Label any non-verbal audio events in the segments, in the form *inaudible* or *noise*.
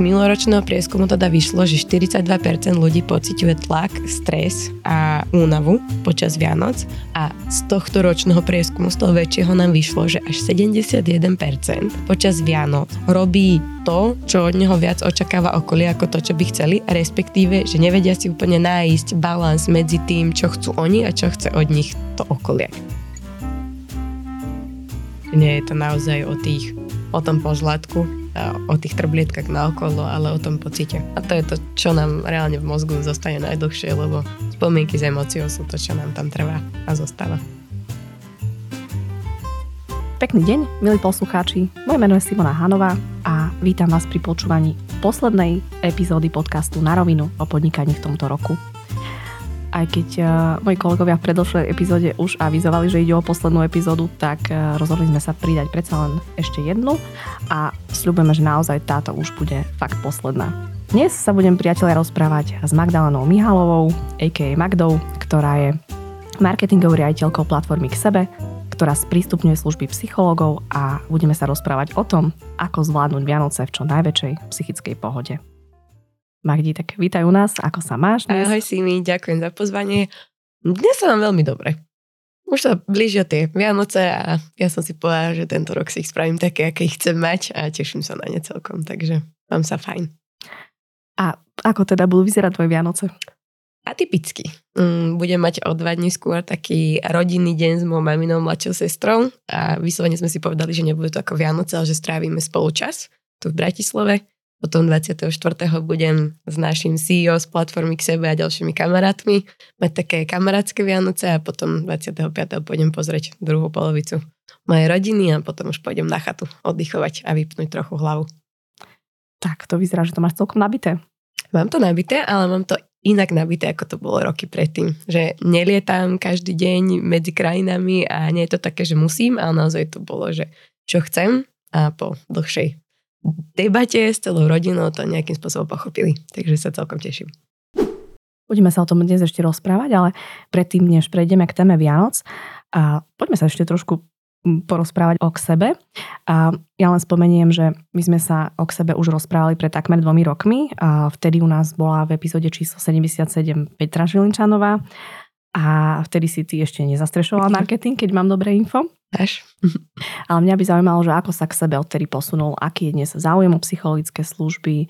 z minuloročného prieskumu teda vyšlo, že 42% ľudí pociťuje tlak, stres a únavu počas Vianoc a z tohto ročného prieskumu, z toho väčšieho nám vyšlo, že až 71% počas Vianoc robí to, čo od neho viac očakáva okolie ako to, čo by chceli, respektíve, že nevedia si úplne nájsť balans medzi tým, čo chcú oni a čo chce od nich to okolie. Nie je to naozaj o tých, o tom pozlatku, o tých trblietkach na okolo, ale o tom pocite. A to je to, čo nám reálne v mozgu zostane najdlhšie, lebo spomienky s emóciou sú to, čo nám tam trvá a zostáva. Pekný deň, milí poslucháči. Moje meno je Simona Hanová a vítam vás pri počúvaní poslednej epizódy podcastu Na rovinu o podnikaní v tomto roku aj keď uh, moji kolegovia v predlšej epizóde už avizovali, že ide o poslednú epizódu, tak uh, rozhodli sme sa pridať predsa len ešte jednu a sľubujeme, že naozaj táto už bude fakt posledná. Dnes sa budem priateľe rozprávať s Magdalenou Mihalovou, a.k.a. Magdou, ktorá je marketingovou riaditeľkou platformy k sebe, ktorá sprístupňuje služby psychológov a budeme sa rozprávať o tom, ako zvládnuť Vianoce v čo najväčšej psychickej pohode. Magdi, tak vítaj u nás, ako sa máš dnes? Ahoj Simi, ďakujem za pozvanie. Dnes sa mám veľmi dobre. Už sa blížia tie Vianoce a ja som si povedala, že tento rok si ich spravím také, aké ich chcem mať a teším sa na ne celkom, takže mám sa fajn. A ako teda budú vyzerať tvoje Vianoce? Atypicky. Mm, budem mať o dva dní skôr taký rodinný deň s mojou maminou mladšou sestrou a vyslovene sme si povedali, že nebude to ako Vianoce, ale že strávime spolu čas tu v Bratislave potom 24. budem s našim CEO z platformy k sebe a ďalšími kamarátmi mať také kamarátske Vianoce a potom 25. pôjdem pozrieť druhú polovicu mojej rodiny a potom už pôjdem na chatu oddychovať a vypnúť trochu hlavu. Tak, to vyzerá, že to máš celkom nabité. Mám to nabité, ale mám to inak nabité, ako to bolo roky predtým. Že nelietam každý deň medzi krajinami a nie je to také, že musím, ale naozaj to bolo, že čo chcem a po dlhšej debate s celou rodinou to nejakým spôsobom pochopili. Takže sa celkom teším. Budeme sa o tom dnes ešte rozprávať, ale predtým, než prejdeme k téme Vianoc, a poďme sa ešte trošku porozprávať o k sebe. A ja len spomeniem, že my sme sa o k sebe už rozprávali pred takmer dvomi rokmi. A vtedy u nás bola v epizóde číslo 77 Petra Žilinčanová a vtedy si ty ešte nezastrešovala marketing, keď mám dobré info. Až. *laughs* Ale mňa by zaujímalo, že ako sa k sebe odtedy posunul, aký je dnes záujem o psychologické služby,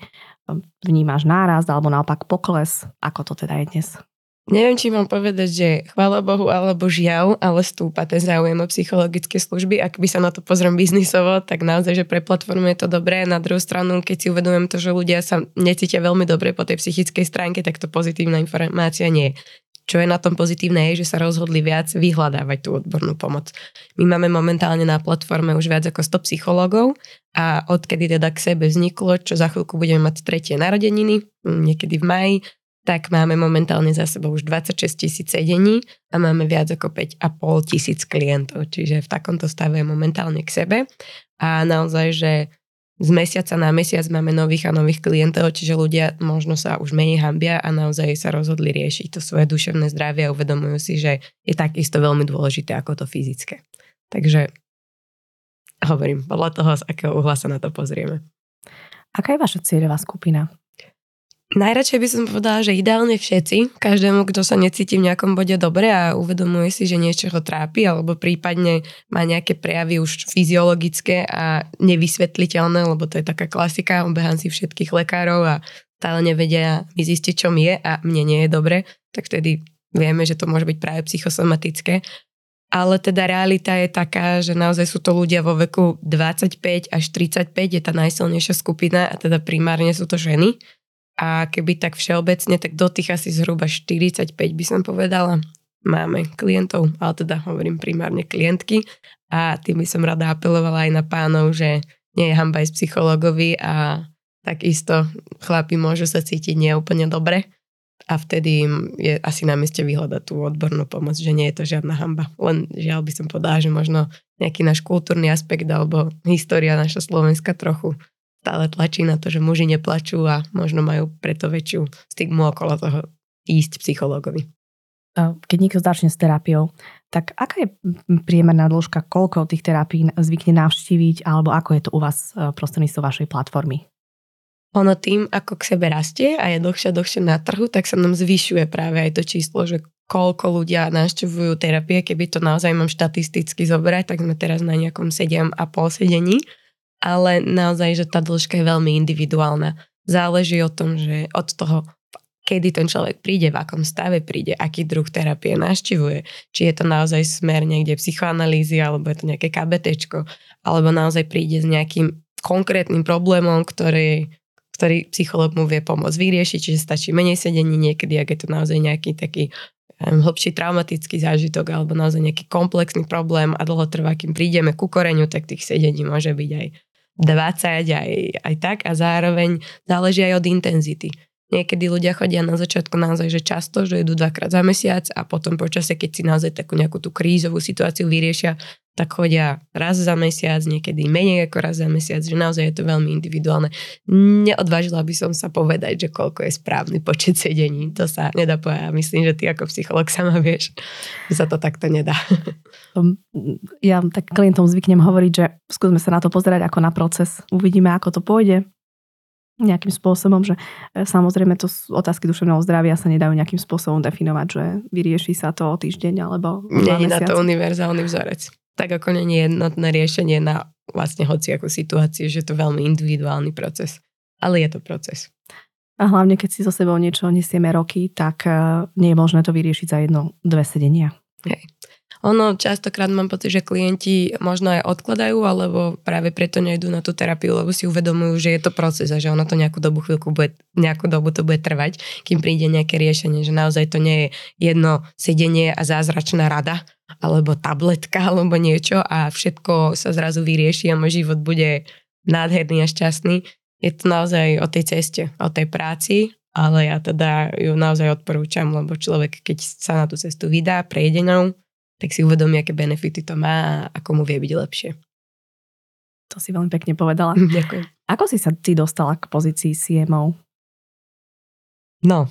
vnímaš nárast alebo naopak pokles, ako to teda je dnes? Neviem, či mám povedať, že chvála Bohu alebo žiaľ, ale stúpa ten záujem o psychologické služby. Ak by sa na to pozriem biznisovo, tak naozaj, že pre platformu je to dobré. Na druhú stranu, keď si uvedomujem to, že ľudia sa necítia veľmi dobre po tej psychickej stránke, tak to pozitívna informácia nie je čo je na tom pozitívne, je, že sa rozhodli viac vyhľadávať tú odbornú pomoc. My máme momentálne na platforme už viac ako 100 psychológov a odkedy teda k sebe vzniklo, čo za chvíľku budeme mať tretie narodeniny, niekedy v maji, tak máme momentálne za sebou už 26 tisíc sedení a máme viac ako 5,5 tisíc klientov, čiže v takomto stave momentálne k sebe a naozaj, že z mesiaca na mesiac máme nových a nových klientov, čiže ľudia možno sa už menej hambia a naozaj sa rozhodli riešiť to svoje duševné zdravie a uvedomujú si, že je takisto veľmi dôležité ako to fyzické. Takže hovorím, podľa toho, z akého uhla sa na to pozrieme. Aká je vaša cieľová skupina? Najradšej by som povedala, že ideálne všetci, každému, kto sa necíti v nejakom bode dobre a uvedomuje si, že niečo ho trápi alebo prípadne má nejaké prejavy už fyziologické a nevysvetliteľné, lebo to je taká klasika, obehám si všetkých lekárov a stále nevedia mi zistiť, čo mi je a mne nie je dobre, tak vtedy vieme, že to môže byť práve psychosomatické. Ale teda realita je taká, že naozaj sú to ľudia vo veku 25 až 35, je tá najsilnejšia skupina a teda primárne sú to ženy a keby tak všeobecne, tak do tých asi zhruba 45 by som povedala, máme klientov, ale teda hovorím primárne klientky a tým by som rada apelovala aj na pánov, že nie je hamba aj psychologovi a takisto chlapi môžu sa cítiť neúplne dobre a vtedy je asi na mieste vyhľadať tú odbornú pomoc, že nie je to žiadna hamba. Len žiaľ by som povedala, že možno nejaký náš kultúrny aspekt alebo história naša Slovenska trochu stále tlačí na to, že muži neplačú a možno majú preto väčšiu stigmu okolo toho ísť psychológovi. Keď niekto začne s terapiou, tak aká je priemerná dĺžka, koľko tých terapí zvykne navštíviť, alebo ako je to u vás e, prostredníctvom vašej platformy? ono tým, ako k sebe rastie a je dlhšie a dlhšie na trhu, tak sa nám zvyšuje práve aj to číslo, že koľko ľudia navštevujú terapie. Keby to naozaj mám štatisticky zobrať, tak sme teraz na nejakom 7,5 sedení. Ale naozaj, že tá dĺžka je veľmi individuálna. Záleží o tom, že od toho, kedy ten človek príde, v akom stave príde, aký druh terapie navštevuje. Či je to naozaj smer niekde psychoanalýzy, alebo je to nejaké KBT, alebo naozaj príde s nejakým konkrétnym problémom, ktorý ktorý psychológ mu vie pomôcť vyriešiť, čiže stačí menej sedení niekedy, ak je to naozaj nejaký taký hlbší traumatický zážitok alebo naozaj nejaký komplexný problém a dlho trvá, kým prídeme ku koreňu, tak tých sedení môže byť aj 20, aj, aj tak a zároveň záleží aj od intenzity. Niekedy ľudia chodia na začiatku naozaj, že často, že idú dvakrát za mesiac a potom počasie, keď si naozaj takú nejakú tú krízovú situáciu vyriešia, tak chodia raz za mesiac, niekedy menej ako raz za mesiac, že naozaj je to veľmi individuálne. Neodvážila by som sa povedať, že koľko je správny počet sedení. To sa nedá povedať. Myslím, že ty ako psycholog sama vieš, že sa to takto nedá. Ja tak klientom zvyknem hovoriť, že skúsme sa na to pozerať ako na proces. Uvidíme, ako to pôjde nejakým spôsobom, že e, samozrejme to otázky duševného zdravia sa nedajú nejakým spôsobom definovať, že vyrieši sa to o týždeň alebo Nie je na to univerzálny vzorec. Tak ako nie je jednotné riešenie na vlastne hociakú situáciu, že je to veľmi individuálny proces. Ale je to proces. A hlavne, keď si so sebou niečo nesieme roky, tak e, nie je možné to vyriešiť za jedno, dve sedenia. Hej. Ono častokrát mám pocit, že klienti možno aj odkladajú, alebo práve preto nejdú na tú terapiu, lebo si uvedomujú, že je to proces a že ono to nejakú dobu chvíľku bude, nejakú dobu to bude trvať, kým príde nejaké riešenie, že naozaj to nie je jedno sedenie a zázračná rada, alebo tabletka, alebo niečo a všetko sa zrazu vyrieši a môj život bude nádherný a šťastný. Je to naozaj o tej ceste, o tej práci, ale ja teda ju naozaj odporúčam, lebo človek, keď sa na tú cestu vydá, prejde ňou, tak si uvedomí, aké benefity to má a ako mu vie byť lepšie. To si veľmi pekne povedala. *laughs* Ďakujem. Ako si sa ty dostala k pozícii CMO? No,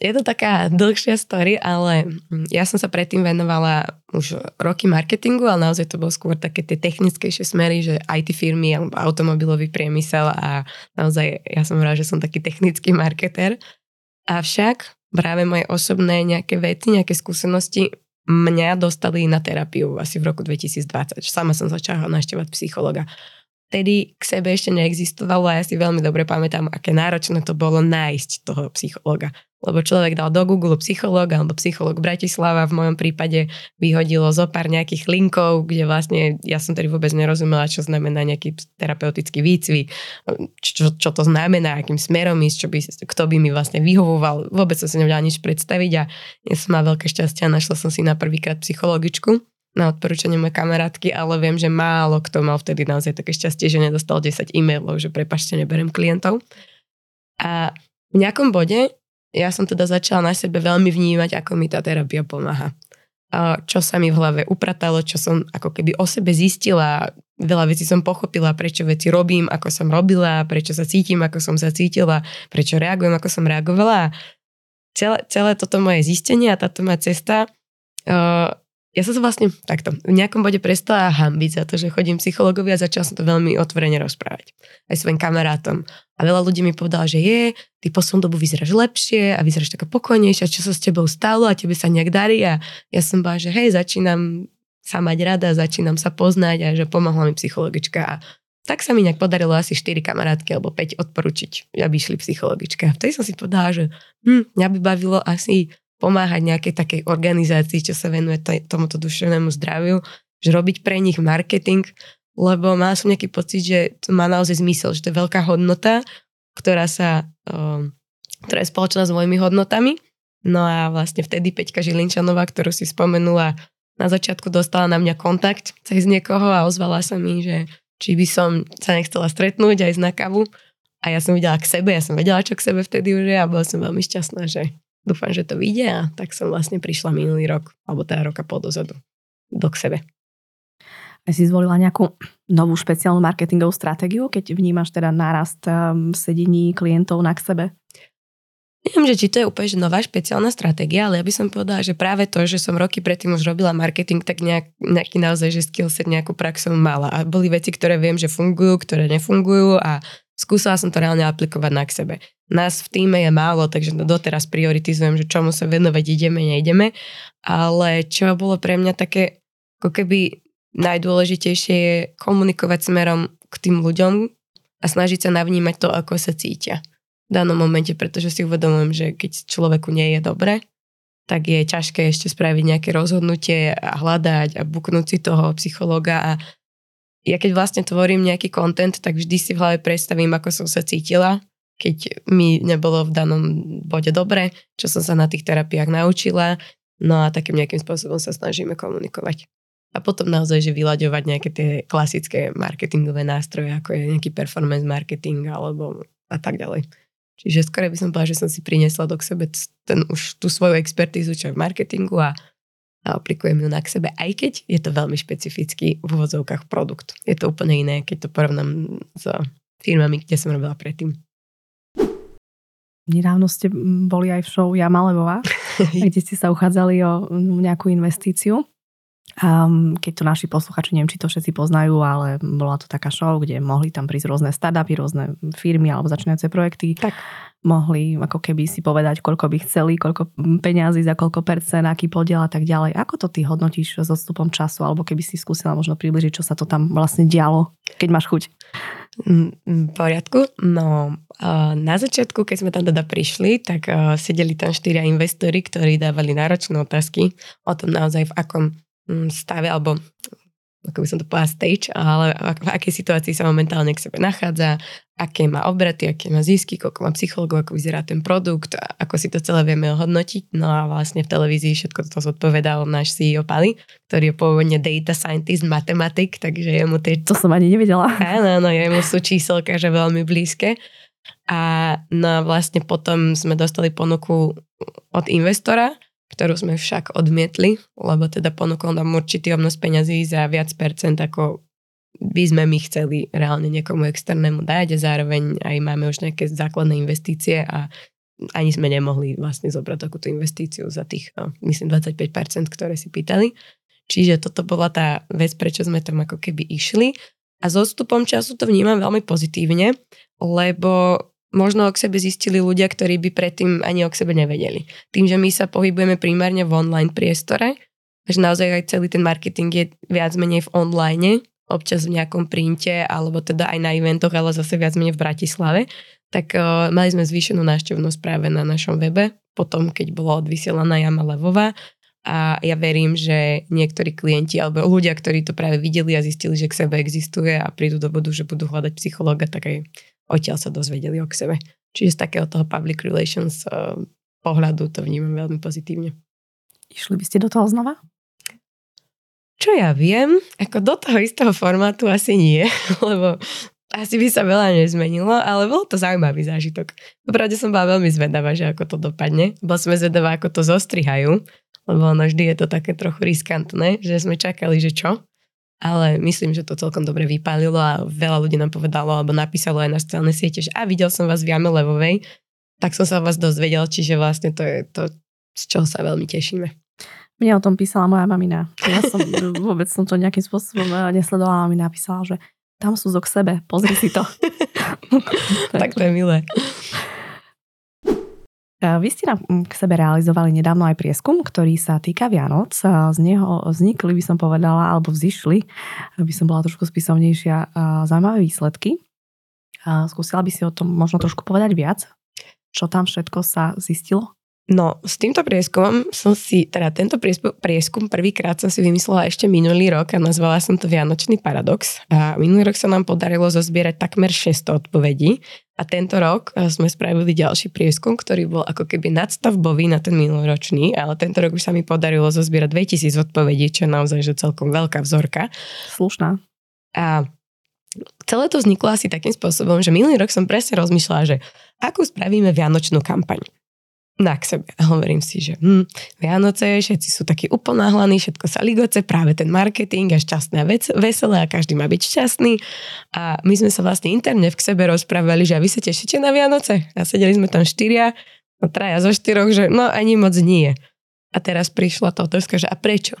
je to taká dlhšia story, ale ja som sa predtým venovala už roky marketingu, ale naozaj to bol skôr také tie technickejšie smery, že IT firmy alebo automobilový priemysel a naozaj ja som rád, že som taký technický marketer. Avšak práve moje osobné nejaké vety, nejaké skúsenosti mňa dostali na terapiu asi v roku 2020. Sama som začala naštevať psychologa. Vtedy k sebe ešte neexistovalo a ja si veľmi dobre pamätám, aké náročné to bolo nájsť toho psychologa lebo človek dal do Google psychológ alebo psychológ Bratislava, v mojom prípade vyhodilo zo pár nejakých linkov, kde vlastne ja som tedy vôbec nerozumela, čo znamená nejaký terapeutický výcvik, čo, čo to znamená, akým smerom ísť, čo by, kto by mi vlastne vyhovoval. Vôbec som si nevedela nič predstaviť a ja som mala veľké šťastie a našla som si na prvýkrát psychologičku na odporúčanie mojej kamarátky, ale viem, že málo kto mal vtedy naozaj také šťastie, že nedostal 10 e-mailov, že prepašte, neberem klientov. A v nejakom bode ja som teda začala na sebe veľmi vnímať, ako mi tá terapia pomáha. A čo sa mi v hlave upratalo, čo som ako keby o sebe zistila, veľa vecí som pochopila, prečo veci robím, ako som robila, prečo sa cítim, ako som sa cítila, prečo reagujem, ako som reagovala. Celé, celé toto moje zistenie a táto moja cesta uh, ja som sa vlastne takto v nejakom bode prestala hambiť za to, že chodím psychologovi a začala som to veľmi otvorene rozprávať aj svojim kamarátom. A veľa ľudí mi povedalo, že je, ty poslednú dobu vyzeráš lepšie a vyzeráš taká pokojnejšia, čo sa s tebou stalo a tebe sa nejak darí a ja som bola, že hej, začínam sa mať rada, začínam sa poznať a že pomohla mi psychologička a tak sa mi nejak podarilo asi 4 kamarátky alebo 5 odporučiť, aby išli psychologička. A vtedy som si povedala, že hm, mňa by bavilo asi pomáhať nejakej takej organizácii, čo sa venuje tomuto duševnému zdraviu, že robiť pre nich marketing, lebo má som nejaký pocit, že to má naozaj zmysel, že to je veľká hodnota, ktorá sa, um, ktorá je spoločná s mojimi hodnotami. No a vlastne vtedy Peťka Žilinčanová, ktorú si spomenula, na začiatku dostala na mňa kontakt cez niekoho a ozvala sa mi, že či by som sa nechcela stretnúť aj na kavu. A ja som videla k sebe, ja som vedela, čo k sebe vtedy už je a bola som veľmi šťastná, že dúfam, že to vyjde a tak som vlastne prišla minulý rok, alebo teda roka po dozadu, do k sebe. A si zvolila nejakú novú špeciálnu marketingovú stratégiu, keď vnímaš teda nárast um, sedení klientov na k sebe? Neviem, že či to je úplne že nová špeciálna stratégia, ale ja by som povedala, že práve to, že som roky predtým už robila marketing, tak nejak, nejaký naozaj, že skillset, nejakú prax som mala. A boli veci, ktoré viem, že fungujú, ktoré nefungujú a skúsila som to reálne aplikovať na k sebe. Nás v týme je málo, takže doteraz prioritizujem, že čomu sa venovať ideme, nejdeme, ale čo bolo pre mňa také, ako keby najdôležitejšie je komunikovať smerom k tým ľuďom a snažiť sa navnímať to, ako sa cítia v danom momente, pretože si uvedomujem, že keď človeku nie je dobre, tak je ťažké ešte spraviť nejaké rozhodnutie a hľadať a buknúť si toho psychologa a ja keď vlastne tvorím nejaký kontent, tak vždy si v hlave predstavím, ako som sa cítila, keď mi nebolo v danom bode dobre, čo som sa na tých terapiách naučila, no a takým nejakým spôsobom sa snažíme komunikovať. A potom naozaj, že vyľaďovať nejaké tie klasické marketingové nástroje, ako je nejaký performance marketing alebo a tak ďalej. Čiže skôr by som povedala, že som si priniesla do sebe ten, už tú svoju expertízu, čo je v marketingu a, a aplikujem ju na k sebe, aj keď je to veľmi špecifický v úvodzovkách produkt. Je to úplne iné, keď to porovnám s firmami, kde som robila predtým. Nedávno ste boli aj v show Jama Levová, *laughs* kde ste sa uchádzali o nejakú investíciu. Um, keď to naši posluchači, neviem, či to všetci poznajú, ale bola to taká show, kde mohli tam prísť rôzne startupy, rôzne firmy alebo začínajúce projekty. Tak. Mohli ako keby si povedať, koľko by chceli, koľko peňazí, za koľko percent, aký podiel a tak ďalej. Ako to ty hodnotíš s odstupom času? Alebo keby si skúsila možno približiť, čo sa to tam vlastne dialo, keď máš chuť? Mm, v poriadku. No, na začiatku, keď sme tam teda prišli, tak sedeli tam štyria investori, ktorí dávali náročné otázky o tom naozaj v akom Mm, stave, alebo ako by som to povedala stage, ale v akej situácii sa momentálne k sebe nachádza, aké má obraty, aké má zisky, koľko má psychologov, ako vyzerá ten produkt, ako si to celé vieme ohodnotiť. No a vlastne v televízii všetko to zodpovedal náš CEO Pali, ktorý je pôvodne data scientist, matematik, takže jemu tie... To som ani nevedela. Áno, no, jemu sú číselka, že veľmi blízke. A no vlastne potom sme dostali ponuku od investora, ktorú sme však odmietli, lebo teda ponúkol nám určitý obnos peňazí za viac percent, ako by sme my chceli reálne niekomu externému dať a zároveň aj máme už nejaké základné investície a ani sme nemohli vlastne zobrať takúto investíciu za tých, no, myslím, 25%, ktoré si pýtali. Čiže toto bola tá vec, prečo sme tam ako keby išli. A s odstupom času to vnímam veľmi pozitívne, lebo možno o sebe zistili ľudia, ktorí by predtým ani o sebe nevedeli. Tým, že my sa pohybujeme primárne v online priestore, že naozaj aj celý ten marketing je viac menej v online, občas v nejakom printe, alebo teda aj na eventoch, ale zase viac menej v Bratislave, tak uh, mali sme zvýšenú návštevnosť práve na našom webe, potom keď bola odvysielaná Jama Levová a ja verím, že niektorí klienti alebo ľudia, ktorí to práve videli a zistili, že k sebe existuje a prídu do bodu, že budú hľadať psychologa, tak aj odtiaľ sa dozvedeli o sebe. Čiže z takého toho public relations uh, pohľadu to vnímam veľmi pozitívne. Išli by ste do toho znova? Čo ja viem, ako do toho istého formátu asi nie, *laughs* lebo asi by sa veľa nezmenilo, ale bol to zaujímavý zážitok. Popravde som bola veľmi zvedavá, že ako to dopadne. Bol sme zvedavá, ako to zostrihajú, lebo ono vždy je to také trochu riskantné, že sme čakali, že čo ale myslím, že to celkom dobre vypálilo a veľa ľudí nám povedalo alebo napísalo aj na sociálne siete, že a videl som vás v Jame Levovej, tak som sa vás dozvedel, čiže vlastne to je to, z čoho sa veľmi tešíme. Mne o tom písala moja mamina. Ja som *laughs* vôbec som to nejakým spôsobom eh, nesledovala a mi napísala, že tam sú zo k sebe, pozri si to. *laughs* *laughs* tak to je milé. Vy ste nám k sebe realizovali nedávno aj prieskum, ktorý sa týka Vianoc. Z neho vznikli, by som povedala, alebo vzýšli, aby som bola trošku spisovnejšia, zaujímavé výsledky. Skúsila by si o tom možno trošku povedať viac? Čo tam všetko sa zistilo? No, s týmto prieskumom som si, teda tento prieskum prvýkrát som si vymyslela ešte minulý rok a nazvala som to Vianočný paradox. A minulý rok sa nám podarilo zozbierať takmer 600 odpovedí a tento rok e, sme spravili ďalší prieskum, ktorý bol ako keby nadstavbový na ten minuloročný, ale tento rok už sa mi podarilo zozbierať 2000 odpovedí, čo je naozaj že celkom veľká vzorka. Slušná. A celé to vzniklo asi takým spôsobom, že minulý rok som presne rozmýšľala, že akú spravíme vianočnú kampaň na k sebe. A hovorím si, že hm, Vianoce, všetci sú takí uponáhlaní, všetko sa ligoce, práve ten marketing a šťastné a vec, veselé a každý má byť šťastný. A my sme sa vlastne interne v k sebe rozprávali, že a vy sa tešíte na Vianoce? A sedeli sme tam štyria, no traja zo štyroch, že no ani moc nie. A teraz prišla tá otázka, že a prečo?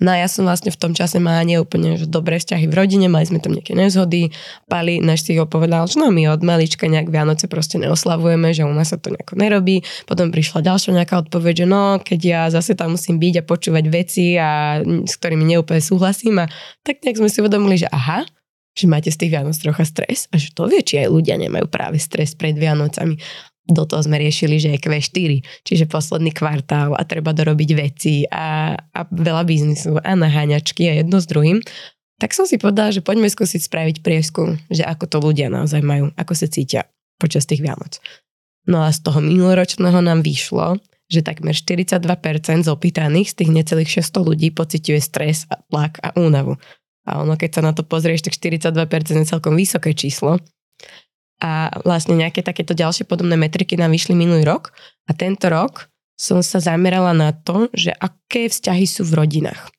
No a ja som vlastne v tom čase mala neúplne že dobré vzťahy v rodine, mali sme tam nejaké nezhody. Pali náš ho povedal, že no my od malička nejak Vianoce proste neoslavujeme, že u nás sa to nejako nerobí. Potom prišla ďalšia nejaká odpoveď, že no keď ja zase tam musím byť a počúvať veci, a, s ktorými neúplne súhlasím. A tak nejak sme si uvedomili, že aha, že máte z tých Vianoc trocha stres a že to vie, či aj ľudia nemajú práve stres pred Vianocami do toho sme riešili, že je Q4, čiže posledný kvartál a treba dorobiť veci a, a veľa biznisu a naháňačky a jedno s druhým. Tak som si povedala, že poďme skúsiť spraviť prieskum, že ako to ľudia naozaj majú, ako sa cítia počas tých Vianoc. No a z toho minuloročného nám vyšlo, že takmer 42% z opýtaných z tých necelých 600 ľudí pociťuje stres, a tlak a únavu. A ono, keď sa na to pozrieš, tak 42% je celkom vysoké číslo a vlastne nejaké takéto ďalšie podobné metriky nám vyšli minulý rok a tento rok som sa zamerala na to, že aké vzťahy sú v rodinách.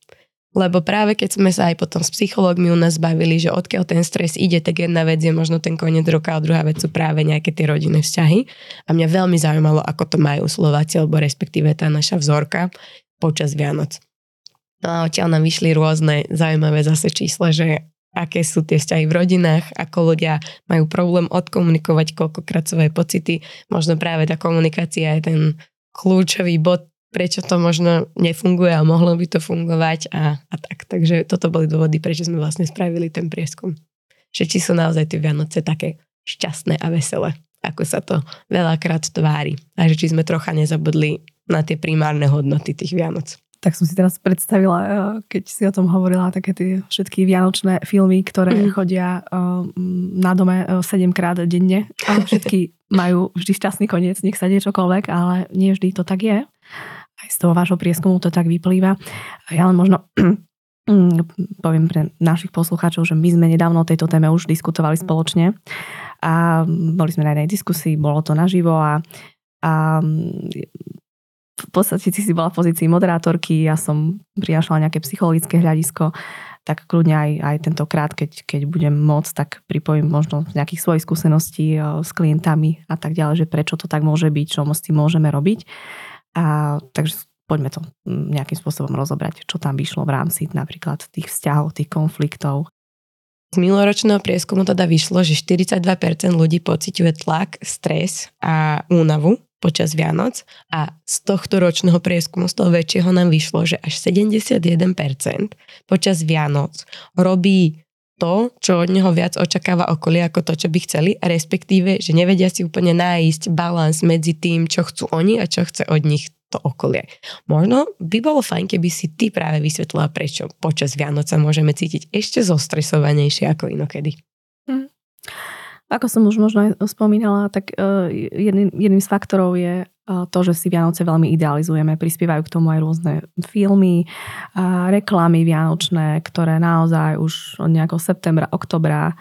Lebo práve keď sme sa aj potom s psychológmi u nás bavili, že odkiaľ ten stres ide, tak jedna vec je možno ten koniec roka a druhá vec sú práve nejaké tie rodinné vzťahy. A mňa veľmi zaujímalo, ako to majú Slováci, alebo respektíve tá naša vzorka počas Vianoc. No a odtiaľ nám vyšli rôzne zaujímavé zase čísla, že aké sú tie vzťahy v rodinách, ako ľudia majú problém odkomunikovať koľkokrát svoje pocity. Možno práve tá komunikácia je ten kľúčový bod, prečo to možno nefunguje a mohlo by to fungovať a, a tak. Takže toto boli dôvody, prečo sme vlastne spravili ten prieskum. Že či sú naozaj tie Vianoce také šťastné a veselé, ako sa to veľakrát tvári. A že či sme trocha nezabudli na tie primárne hodnoty tých Vianoc tak som si teraz predstavila, eh, keď si o tom hovorila, také tie všetky vianočné filmy, ktoré mm. chodia eh, na dome 7 eh, krát denne a všetky *laughs* majú vždy šťastný koniec, nech sa deje čokoľvek, ale nie vždy to tak je. Aj z toho vášho prieskumu to tak vyplýva. Ja len možno *clears throat* poviem pre našich poslucháčov, že my sme nedávno o tejto téme už diskutovali spoločne a boli sme na jednej diskusii, bolo to naživo a, a v podstate si bola v pozícii moderátorky, ja som prinášala nejaké psychologické hľadisko, tak kľudne aj, aj tentokrát, keď, keď budem môcť, tak pripojím možno nejakých svojich skúseností eh, s klientami a tak ďalej, že prečo to tak môže byť, čo s tým môžeme robiť. A, takže poďme to mm, nejakým spôsobom rozobrať, čo tam vyšlo v rámci napríklad tých vzťahov, tých konfliktov. Z minuloročného prieskumu teda vyšlo, že 42% ľudí pociťuje tlak, stres a únavu počas Vianoc a z tohto ročného prieskumu, z toho väčšieho nám vyšlo, že až 71% počas Vianoc robí to, čo od neho viac očakáva okolie ako to, čo by chceli, respektíve, že nevedia si úplne nájsť balans medzi tým, čo chcú oni a čo chce od nich to okolie. Možno by bolo fajn, keby si ty práve vysvetlila, prečo počas Vianoca môžeme cítiť ešte zostresovanejšie ako inokedy. Hm. Ako som už možno spomínala, tak e, jedným, jedným z faktorov je e, to, že si Vianoce veľmi idealizujeme. Prispievajú k tomu aj rôzne filmy, reklamy vianočné, ktoré naozaj už od nejakého septembra, oktobra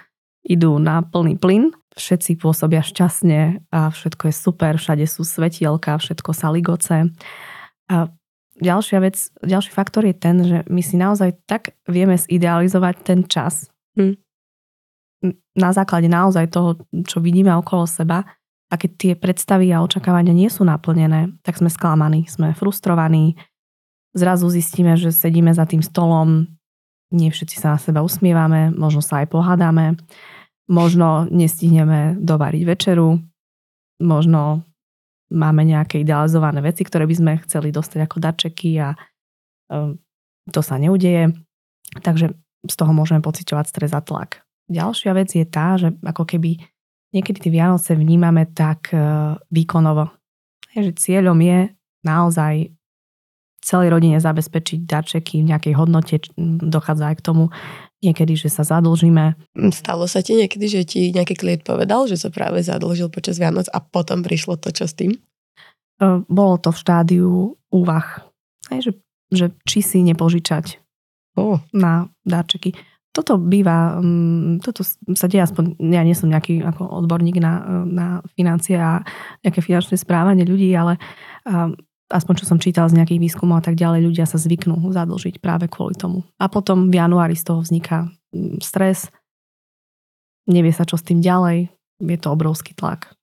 idú na plný plyn. Všetci pôsobia šťastne a všetko je super, všade sú svetielka, všetko sa ligoce. A ďalšia vec, ďalší faktor je ten, že my si naozaj tak vieme zidealizovať ten čas, hm na základe naozaj toho, čo vidíme okolo seba, a keď tie predstavy a očakávania nie sú naplnené, tak sme sklamaní, sme frustrovaní. Zrazu zistíme, že sedíme za tým stolom, nie všetci sa na seba usmievame, možno sa aj pohádame, možno nestihneme dovariť večeru, možno máme nejaké idealizované veci, ktoré by sme chceli dostať ako darčeky a um, to sa neudeje. Takže z toho môžeme pociťovať stres a tlak. Ďalšia vec je tá, že ako keby niekedy tie Vianoce vnímame tak e, výkonovo. Je, že cieľom je naozaj celej rodine zabezpečiť darčeky v nejakej hodnote, dochádza aj k tomu niekedy, že sa zadlžíme. Stalo sa ti niekedy, že ti nejaký klient povedal, že sa práve zadlžil počas Vianoc a potom prišlo to, čo s tým? E, bolo to v štádiu úvah. Hej, že, že či si nepožičať oh. na darčeky toto býva, mm, toto sa deje aspoň, ja nie som nejaký ako odborník na, na financie a nejaké finančné správanie ľudí, ale aspoň čo som čítal z nejakých výskumov a tak ďalej, ľudia sa zvyknú zadlžiť práve kvôli tomu. A potom v januári z toho vzniká mm, stres, nevie sa čo s tým ďalej, je to obrovský tlak.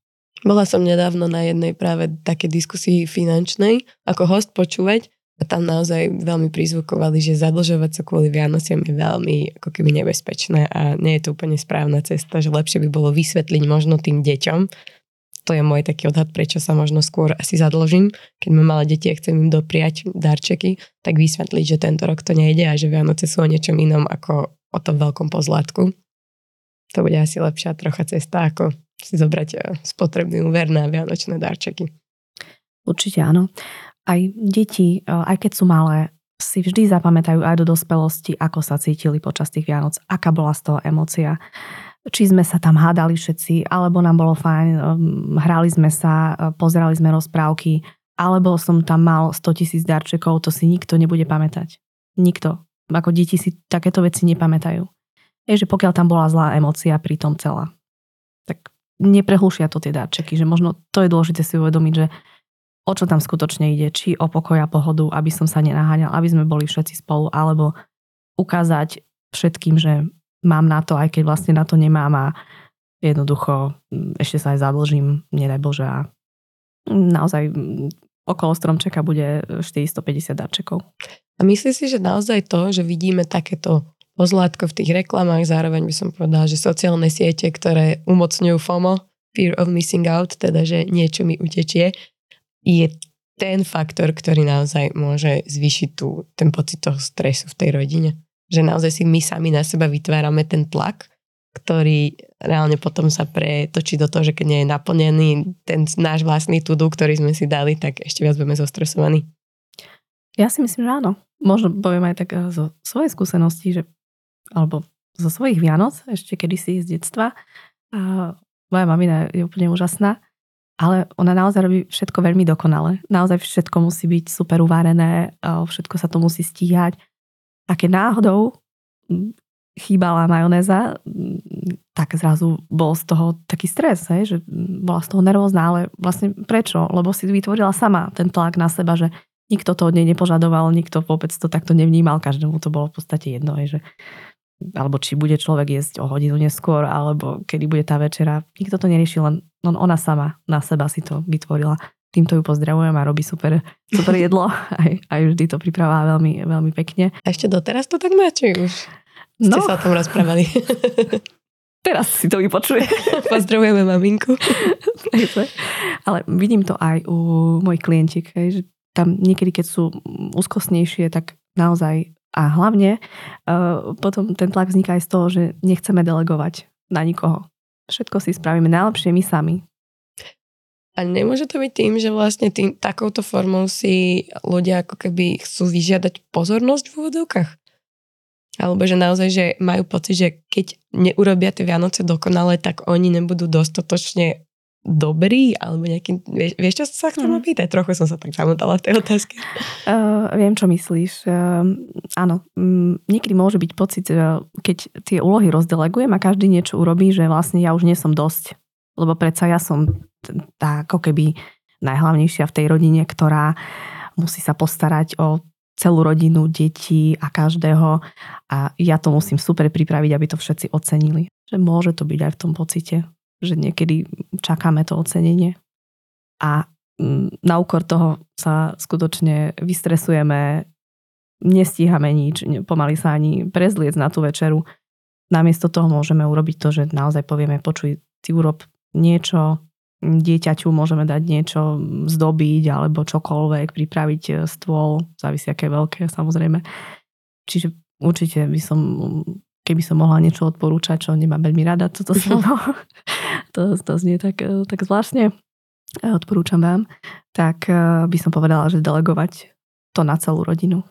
Bola som nedávno na jednej práve také diskusii finančnej, ako host počúvať A tam naozaj veľmi prizvukovali, že zadlžovať sa kvôli Vianociam je veľmi ako keby nebezpečné a nie je to úplne správna cesta, že lepšie by bolo vysvetliť možno tým deťom, to je môj taký odhad, prečo sa možno skôr asi zadlžím. Keď mám malé deti a chcem im dopriať darčeky, tak vysvetliť, že tento rok to nejde a že Vianoce sú o niečom inom ako o tom veľkom pozlátku. To bude asi lepšia trocha cesta, ako si zobrať eh, spotrebný úver na vianočné darčeky. Určite áno aj deti, e, aj keď sú malé, si vždy zapamätajú aj do dospelosti, ako sa cítili počas tých Vianoc, aká bola z toho emocia. Či sme sa tam hádali všetci, alebo nám bolo fajn, e, hrali sme sa, e, pozerali sme rozprávky, alebo som tam mal 100 tisíc darčekov, to si nikto nebude pamätať. Nikto. Ako deti si takéto veci nepamätajú. Je, pokiaľ tam bola zlá emocia pri tom celá, tak neprehlušia to tie darčeky, že možno to je dôležité si uvedomiť, že o čo tam skutočne ide, či o pokoj a pohodu, aby som sa nenaháňal, aby sme boli všetci spolu, alebo ukázať všetkým, že mám na to, aj keď vlastne na to nemám a jednoducho mm, ešte sa aj zadlžím, nedaj Bože a naozaj mm, okolo stromčeka bude 450 darčekov. A myslíš si, že naozaj to, že vidíme takéto pozlátko v tých reklamách, zároveň by som povedala, že sociálne siete, ktoré umocňujú FOMO, Fear of Missing Out, teda že niečo mi utečie, je ten faktor, ktorý naozaj môže zvýšiť tú, ten pocit toho stresu v tej rodine. Že naozaj si my sami na seba vytvárame ten tlak, ktorý reálne potom sa pretočí do toho, že keď nie je naplnený ten náš vlastný tudu, ktorý sme si dali, tak ešte viac budeme zostresovaní. Ja si myslím, že áno. Možno poviem aj tak eh, zo svojej skúsenosti, že, alebo zo svojich Vianoc, ešte kedysi z detstva. A moja mamina je úplne úžasná ale ona naozaj robí všetko veľmi dokonale. Naozaj všetko musí byť super uvarené, všetko sa to musí stíhať. A keď náhodou chýbala majonéza, tak zrazu bol z toho taký stres, hej, že bola z toho nervózna, ale vlastne prečo? Lebo si vytvorila sama ten tlak na seba, že nikto to od nej nepožadoval, nikto vôbec to takto nevnímal, každému to bolo v podstate jedno, hej, že alebo či bude človek jesť o hodinu neskôr, alebo kedy bude tá večera. Nikto to nerieši, len, len ona sama na seba si to vytvorila. Týmto ju pozdravujem a robí super, super *laughs* jedlo. Aj, aj vždy to pripravá veľmi, veľmi pekne. A ešte doteraz to tak máte už? Ste no. sa o tom rozprávali. *laughs* Teraz si to vypočuje. *laughs* Pozdravujeme maminku. Ale vidím to aj u mojich klientiek, že tam niekedy, keď sú úzkostnejšie, tak naozaj a hlavne uh, potom ten tlak vzniká aj z toho, že nechceme delegovať na nikoho. Všetko si spravíme najlepšie my sami. A nemôže to byť tým, že vlastne tým, takouto formou si ľudia ako keby chcú vyžiadať pozornosť v úvodovkách? Alebo že naozaj, že majú pocit, že keď neurobia tie Vianoce dokonale, tak oni nebudú dostatočne dobrý, alebo nejaký, vieš, vieš čo sa chcem mm. pýtať? Trochu som sa tak zamotala v tej otázke. Uh, *laughs* viem, čo myslíš. Uh, áno, um, niekedy môže byť pocit, uh, keď tie úlohy rozdelegujem a každý niečo urobí, že vlastne ja už nie som dosť. Lebo predsa ja som tá ako keby najhlavnejšia v tej rodine, ktorá musí sa postarať o celú rodinu, deti a každého a ja to musím super pripraviť, aby to všetci ocenili. Že môže to byť aj v tom pocite že niekedy čakáme to ocenenie a mm, na úkor toho sa skutočne vystresujeme, nestíhame nič, pomaly sa ani prezliec na tú večeru. Namiesto toho môžeme urobiť to, že naozaj povieme, počuj, ty urob niečo, dieťaťu môžeme dať niečo zdobiť alebo čokoľvek, pripraviť e, stôl, závisí aké veľké samozrejme. Čiže určite by som keby som mohla niečo odporúčať, čo nemám veľmi rada, toto slovo, *laughs* to, to znie tak, eh, tak zvláštne, odporúčam vám, tak eh, by som povedala, že delegovať to na celú rodinu.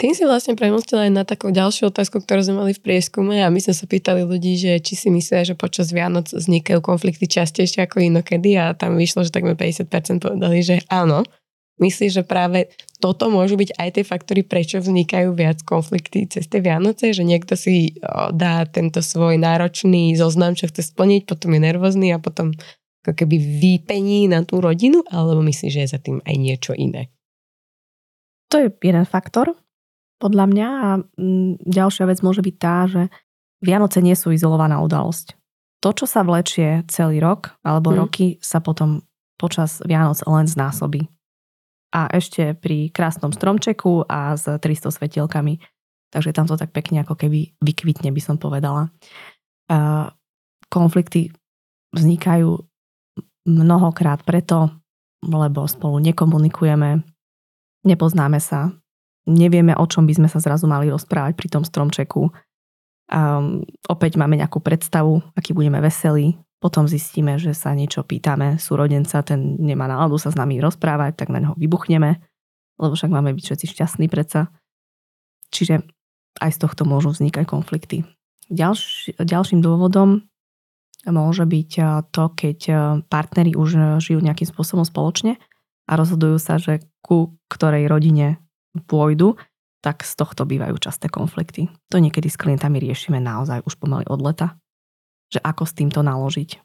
Tým si vlastne premostila aj na takú ďalšiu otázku, ktorú sme mali v prieskume a my sme sa pýtali ľudí, že či si myslia, že počas Vianoc vznikajú konflikty častejšie ako inokedy a tam vyšlo, že takmer 50% povedali, že áno. Myslíš, že práve toto môžu byť aj tie faktory, prečo vznikajú viac konflikty cez tie Vianoce, že niekto si dá tento svoj náročný zoznam, čo chce splniť, potom je nervózny a potom ako keby výpení na tú rodinu, alebo myslíš, že je za tým aj niečo iné? To je jeden faktor, podľa mňa. A mm, ďalšia vec môže byť tá, že Vianoce nie sú izolovaná udalosť. To, čo sa vlečie celý rok alebo hmm. roky, sa potom počas Vianoc len znásobí. A ešte pri krásnom stromčeku a s 300 svetielkami. Takže tam to tak pekne ako keby vykvitne, by som povedala. Konflikty vznikajú mnohokrát preto, lebo spolu nekomunikujeme, nepoznáme sa, nevieme, o čom by sme sa zrazu mali rozprávať pri tom stromčeku. Um, opäť máme nejakú predstavu, aký budeme veselí, potom zistíme, že sa niečo pýtame súrodenca, ten nemá náladu sa s nami rozprávať, tak na neho vybuchneme, lebo však máme byť všetci šťastní predsa. Čiže aj z tohto môžu vznikať konflikty. Ďalš, ďalším dôvodom môže byť eh, to, keď eh, partneri už eh, žijú nejakým spôsobom spoločne a rozhodujú sa, že ku ktorej rodine pôjdu, tak z tohto bývajú časté konflikty. To niekedy s klientami riešime naozaj už pomaly od leta že ako s týmto naložiť.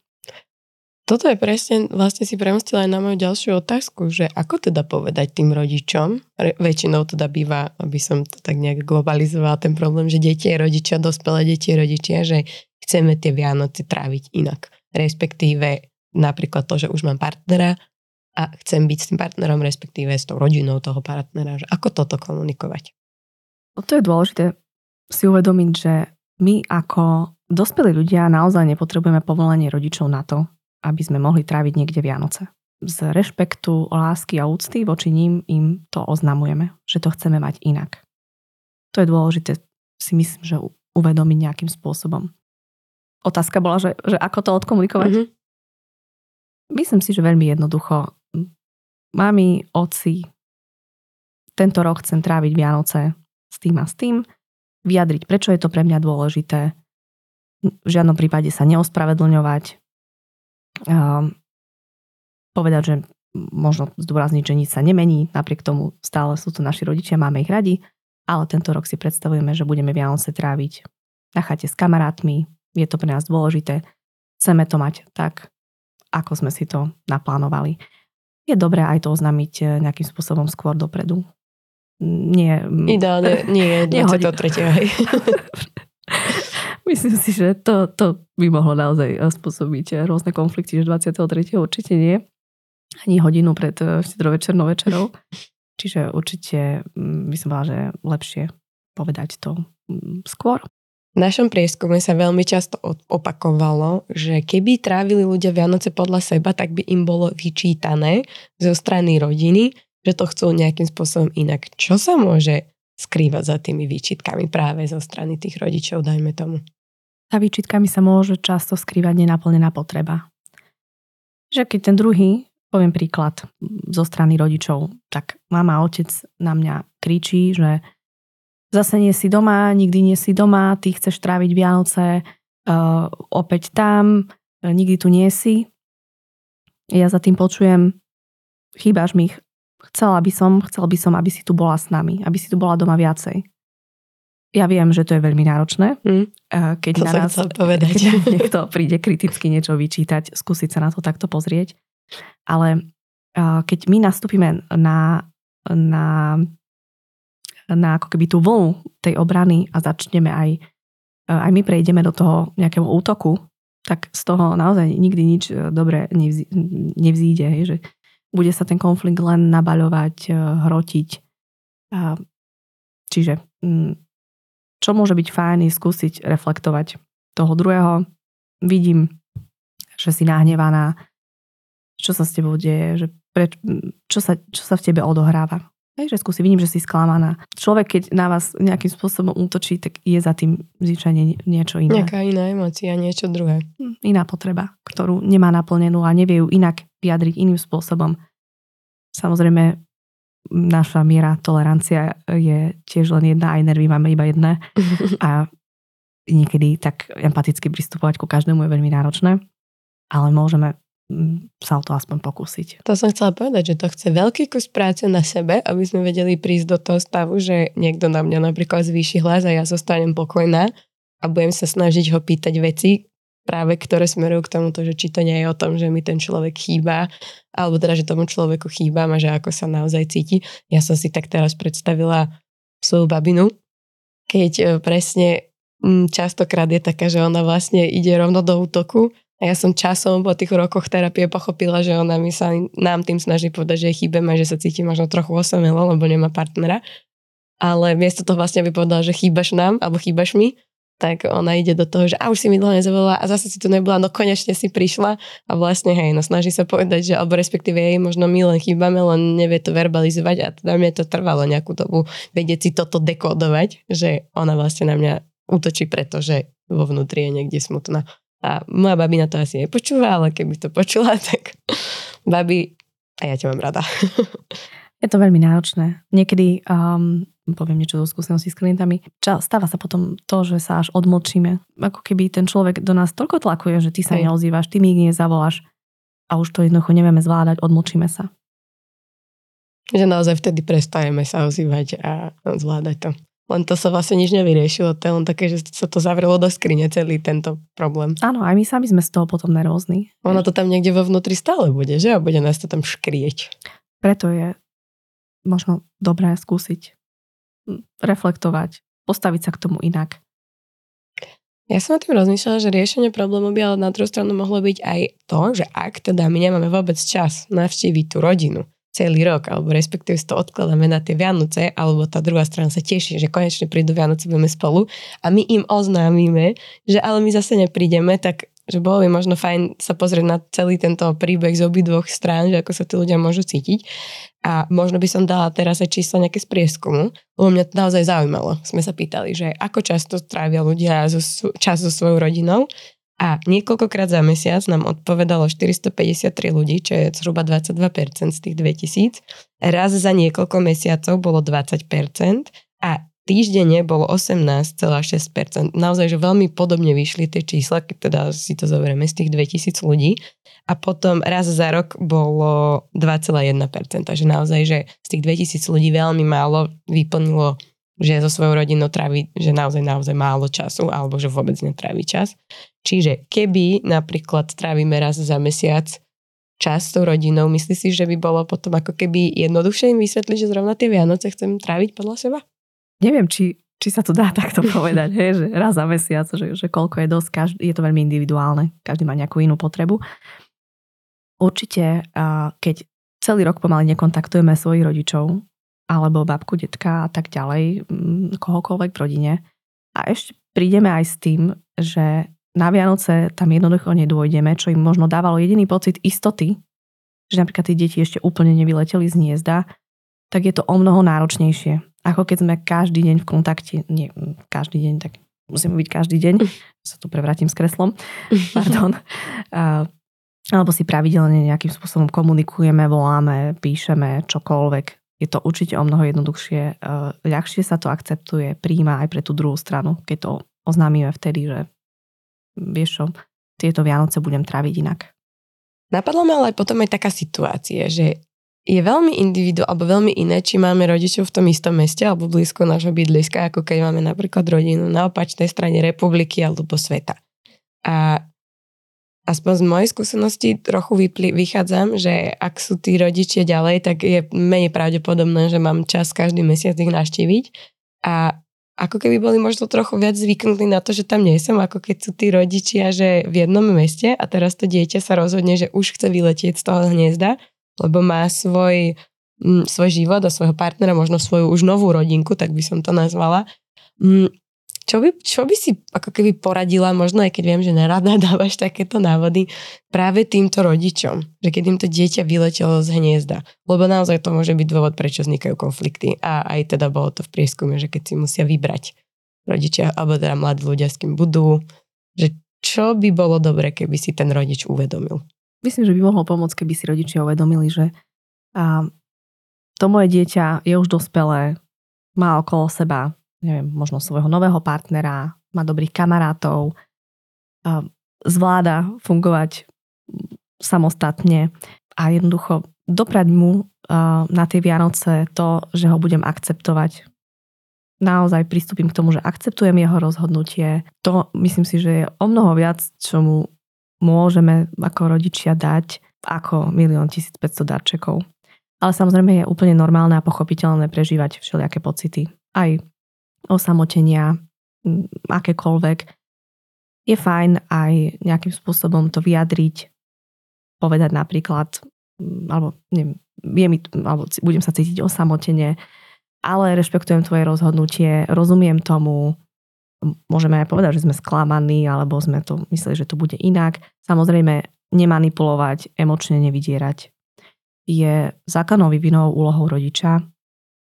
Toto je presne, vlastne si premostila aj na moju ďalšiu otázku, že ako teda povedať tým rodičom, re, väčšinou teda býva, aby som to tak nejak globalizovala, ten problém, že deti je rodičia, dospelé deti je rodičia, že chceme tie Vianoce tráviť inak. Respektíve napríklad to, že už mám partnera a chcem byť s tým partnerom, respektíve s tou rodinou toho partnera, že ako toto komunikovať. No to je dôležité si uvedomiť, že my ako Dospelí ľudia naozaj nepotrebujeme povolenie rodičov na to, aby sme mohli tráviť niekde Vianoce. Z rešpektu, lásky a úcty voči ním im to oznamujeme, že to chceme mať inak. To je dôležité si myslím, že uvedomiť nejakým spôsobom. Otázka bola, že, že ako to odkomunikovať? Mm-hmm. Myslím si, že veľmi jednoducho. Mami, oci, tento rok chcem tráviť Vianoce s tým a s tým, vyjadriť, prečo je to pre mňa dôležité, v žiadnom prípade sa neospravedlňovať, povedať, že možno zdôrazniť, že nič sa nemení, napriek tomu stále sú to naši rodičia, máme ich radi, ale tento rok si predstavujeme, že budeme Vianoce tráviť na chate s kamarátmi, je to pre nás dôležité, chceme to mať tak, ako sme si to naplánovali. Je dobré aj to oznámiť eh, nejakým spôsobom skôr dopredu. Nie, Ideálne nie *laughs* 23. *laughs* Myslím si, že to, to by mohlo naozaj eh, spôsobiť eh, rôzne konflikty, že 23. určite nie. Ani hodinu pred eh, štedrovečernou večerou. *laughs* Čiže určite mm, by som bola, že lepšie povedať to mm, skôr. V našom prieskume sa veľmi často opakovalo, že keby trávili ľudia Vianoce podľa seba, tak by im bolo vyčítané zo strany rodiny, že to chcú nejakým spôsobom inak. Čo sa môže skrývať za tými výčitkami práve zo strany tých rodičov, dajme tomu? Za výčitkami sa môže často skrývať nenaplnená potreba. Že keď ten druhý, poviem príklad zo strany rodičov, tak mama otec na mňa kričí, že zase nie si doma, nikdy nie si doma, ty chceš tráviť Vianoce uh, opäť tam, uh, nikdy tu nie si. Ja za tým počujem, chýbaš mi, chcela by som, chcel by som, aby si tu bola s nami, aby si tu bola doma viacej. Ja viem, že to je veľmi náročné. Mm. Keď to na nás. Keď *laughs* niekto príde kriticky niečo vyčítať, skúsiť sa na to takto pozrieť. Ale keď my nastúpime na, na, na ako keby tú vlnu tej obrany a začneme aj, aj my prejdeme do toho nejakého útoku, tak z toho naozaj nikdy nič e, dobre nevzíde. Hej, že bude sa ten konflikt len nabaľovať, e, hrotiť. Čiže mm, čo môže byť fajn je skúsiť reflektovať toho druhého. Vidím, že si nahnevaná, čo sa s tebou deje, že preč, čo, sa, čo sa v tebe odohráva. Hej, že skúsi, vidím, že si sklamaná. Človek, keď na vás nejakým spôsobom útočí, tak je za tým zvyčajne niečo iné. Nejaká iná emocia, niečo druhé. Hm, iná potreba, ktorú nemá naplnenú a nevie ju inak vyjadriť iným spôsobom. Samozrejme, naša miera tolerancia je tiež len jedna, aj nervy máme iba jedné. *laughs* A niekedy tak empaticky pristupovať ku každému je veľmi náročné, ale môžeme sa o to aspoň pokúsiť. To som chcela povedať, že to chce veľký kus práce na sebe, aby sme vedeli prísť do toho stavu, že niekto na mňa napríklad zvýši hlas a ja zostanem pokojná a budem sa snažiť ho pýtať veci, práve ktoré smerujú k tomu, že či to nie je o tom, že mi ten človek chýba, alebo teda, že tomu človeku chýba a že ako sa naozaj cíti. Ja som si tak teraz predstavila svoju babinu, keď e, presne častokrát je taká, že ona vlastne ide rovno do útoku A ja som časom po tých rokoch terapie pochopila, že ona mi sa nám tým snaží povedať, že je chýbeme, že sa cíti možno trochu osamelo, lebo nemá partnera. Ale miesto toho vlastne by povedala, že chýbaš nám, alebo chýbaš mi, tak ona ide do toho, že a už si mi dlho nezavolala a zase si tu nebola, no konečne si prišla a vlastne hej, no snaží sa povedať, že alebo respektíve jej možno my len chýbame, len nevie to verbalizovať a teda mne to trvalo nejakú dobu vedieť si toto dekodovať, že ona vlastne na mňa útočí, pretože vo vnútri je niekde smutná. A moja babi na to asi nepočúva, ale keby to počula, *laughs* tak babi, a ja ťa mám rada. *laughs* Je to veľmi náročné. Niekedy, um, poviem niečo zo skúsenosti s klientami, ča, stáva sa potom to, že sa až odmočíme. Ako keby ten človek do nás toľko tlakuje, že ty sa Hej. neozývaš, ty mi nezavoláš a už to jednoducho nevieme zvládať, odmočíme sa. Že naozaj vtedy prestajeme sa ozývať a zvládať to. Len to sa vlastne nič nevyriešilo, to je len také, že sa to zavrelo do skrine celý tento problém. Áno, aj my sami sme z toho potom nervózni. Ono to tam niekde vo vnútri stále bude, že? A bude nás to tam škrieť. Preto je možno dobré skúsiť reflektovať, postaviť sa k tomu inak. Ja som na tým rozmýšľala, že riešenie problému by ale na druhú stranu mohlo byť aj to, že ak teda my nemáme vôbec čas navštíviť tú rodinu, celý rok, alebo respektíve si to odkladáme na tie Vianoce, alebo tá druhá strana sa teší, že konečne prídu Vianoce, budeme spolu a my im oznámime, že ale my zase neprídeme, tak že bolo by možno fajn sa pozrieť na celý tento príbeh z obidvoch strán, že ako sa tí ľudia môžu cítiť. A možno by som dala teraz aj číslo nejaké z prieskumu, lebo mňa to naozaj zaujímalo. Sme sa pýtali, že ako často trávia ľudia čas so svojou rodinou a niekoľkokrát za mesiac nám odpovedalo 453 ľudí, čo je zhruba 22% z tých 2000. Raz za niekoľko mesiacov bolo 20% a týždenne bolo 18,6%. Naozaj, že veľmi podobne vyšli tie čísla, keď teda si to zoberieme z tých 2000 ľudí. A potom raz za rok bolo 2,1%. Takže naozaj, že z tých 2000 ľudí veľmi málo vyplnilo že so svojou rodinou trávi, že naozaj, naozaj málo času, alebo že vôbec netrávi čas. Čiže keby napríklad trávime raz za mesiac čas s tou rodinou, myslíš si, že by bolo potom ako keby jednoduchšie im vysvetliť, že zrovna tie Vianoce chcem tráviť podľa seba? Neviem, či, či sa to dá *laughs* takto povedať, hej, že raz za mesiac, že, že koľko je dosť, každý, je to veľmi individuálne, každý má nejakú inú potrebu. Určite, keď celý rok pomaly nekontaktujeme svojich rodičov, alebo babku, detka a tak ďalej, kohokoľvek v rodine. A ešte prídeme aj s tým, že na Vianoce tam jednoducho nedôjdeme, čo im možno dávalo jediný pocit istoty, že napríklad tie deti ešte úplne nevyleteli z hniezda, tak je to o mnoho náročnejšie. Ako keď sme každý deň v kontakte, nie každý deň, tak musíme byť každý deň, *laughs* sa tu prevrátim s kreslom, pardon, a, alebo si pravidelne nejakým spôsobom komunikujeme, voláme, píšeme, čokoľvek je to určite o mnoho jednoduchšie. E, ľahšie sa to akceptuje, príjma aj pre tú druhú stranu, keď to oznámime vtedy, že vieš čo, tieto Vianoce budem tráviť inak. Napadla ma ale potom aj taká situácia, že je veľmi individuálne, alebo veľmi iné, či máme rodičov v tom istom meste alebo blízko nášho bydliska, ako keď máme napríklad rodinu na opačnej strane republiky alebo sveta. A aspoň z mojej skúsenosti trochu vypli, vychádzam, že ak sú tí rodičia ďalej, tak je menej pravdepodobné, že mám čas každý mesiac ich navštíviť. A ako keby boli možno trochu viac zvyknutí na to, že tam nie som, ako keď sú tí rodičia, že v jednom meste a teraz to dieťa sa rozhodne, že už chce vyletieť z toho hniezda, lebo má svoj, m, svoj život a svojho partnera, možno svoju už novú rodinku, tak by som to nazvala. M, čo by, čo by si ako keby poradila, možno aj keď viem, že nerada *laughs* dávaš takéto návody, práve týmto rodičom, že keď im to dieťa vyletelo z hniezda. Lebo naozaj to môže byť dôvod, prečo vznikajú konflikty. A aj teda bolo to v prieskume, že keď si musia vybrať rodičia, alebo teda mladí ľudia, s kým budú, že čo by bolo dobre, keby si ten rodič uvedomil? Myslím, že by mohlo pomôcť, keby si rodičia uvedomili, že a, to moje dieťa je už dospelé, má okolo seba neviem, možno svojho nového partnera, má dobrých kamarátov, zvláda fungovať samostatne a jednoducho doprať mu na tie Vianoce to, že ho budem akceptovať. Naozaj pristúpim k tomu, že akceptujem jeho rozhodnutie. To myslím si, že je o mnoho viac, čo mu môžeme ako rodičia dať ako milión 1500 darčekov. Ale samozrejme je úplne normálne a pochopiteľné prežívať všelijaké pocity. Aj osamotenia, akékoľvek. je fajn aj nejakým spôsobom to vyjadriť, povedať napríklad, alebo neviem, mi, alebo budem sa cítiť osamotene, ale rešpektujem tvoje rozhodnutie, rozumiem tomu, môžeme aj povedať, že sme sklamaní, alebo sme to mysleli, že to bude inak. Samozrejme, nemanipulovať, emočne nevydierať. Je zákonnou vývinou úlohou rodiča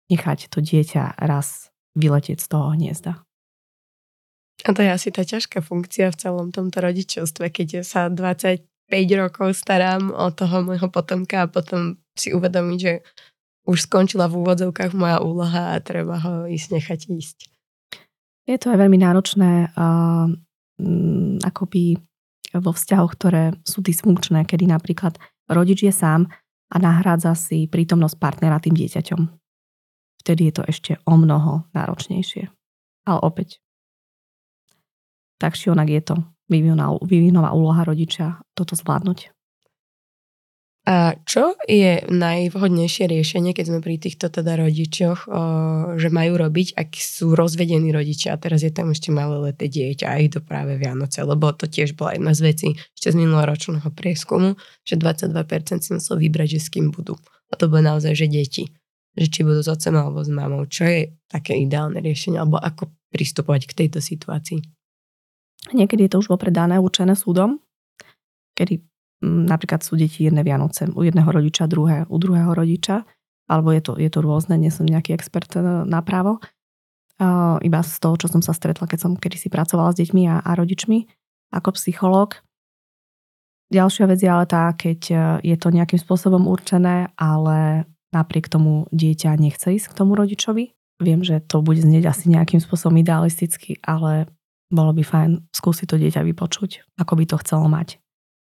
nechať to dieťa raz vyletieť z toho hniezda. A to je asi tá ťažká funkcia v celom tomto rodičovstve, keď sa 25 rokov starám o toho môjho potomka a potom si uvedomiť, že už skončila v úvodzovkách moja úloha a treba ho ísť nechať ísť. Je to aj veľmi náročné uh, akoby vo vzťahoch, ktoré sú dysfunkčné, kedy napríklad rodič je sám a nahrádza si prítomnosť partnera tým dieťaťom. Vtedy je to ešte o mnoho náročnejšie. Ale opäť, tak či onak je to vyvinová úloha rodiča toto zvládnuť. A čo je najvhodnejšie riešenie, keď sme pri týchto teda rodičoch, o, že majú robiť, ak sú rozvedení rodičia a teraz je tam ešte malé leté dieťa a to práve Vianoce, lebo to tiež bola jedna z vecí ešte z minuloročného prieskumu, že 22% si musel vybrať, že s kým budú. A to bolo naozaj, že deti. Že či budú s otcom alebo s mamou. Čo je také ideálne riešenie, alebo ako pristupovať k tejto situácii? Niekedy je to už vopred dané, určené súdom, kedy napríklad sú deti jedné Vianoce u jedného rodiča, druhé u druhého rodiča, alebo je to, je to rôzne, nie som nejaký expert e, na právo. Uh, iba z toho, čo som sa stretla, keď som kedy pracovala s deťmi a, a rodičmi ako psychológ. Ďalšia vec je ale tá, keď e, je to nejakým spôsobom určené, ale napriek tomu dieťa nechce ísť k tomu rodičovi. Viem, že to bude znieť asi nejakým spôsobom idealisticky, ale bolo by fajn skúsiť to dieťa vypočuť, ako by to chcelo mať.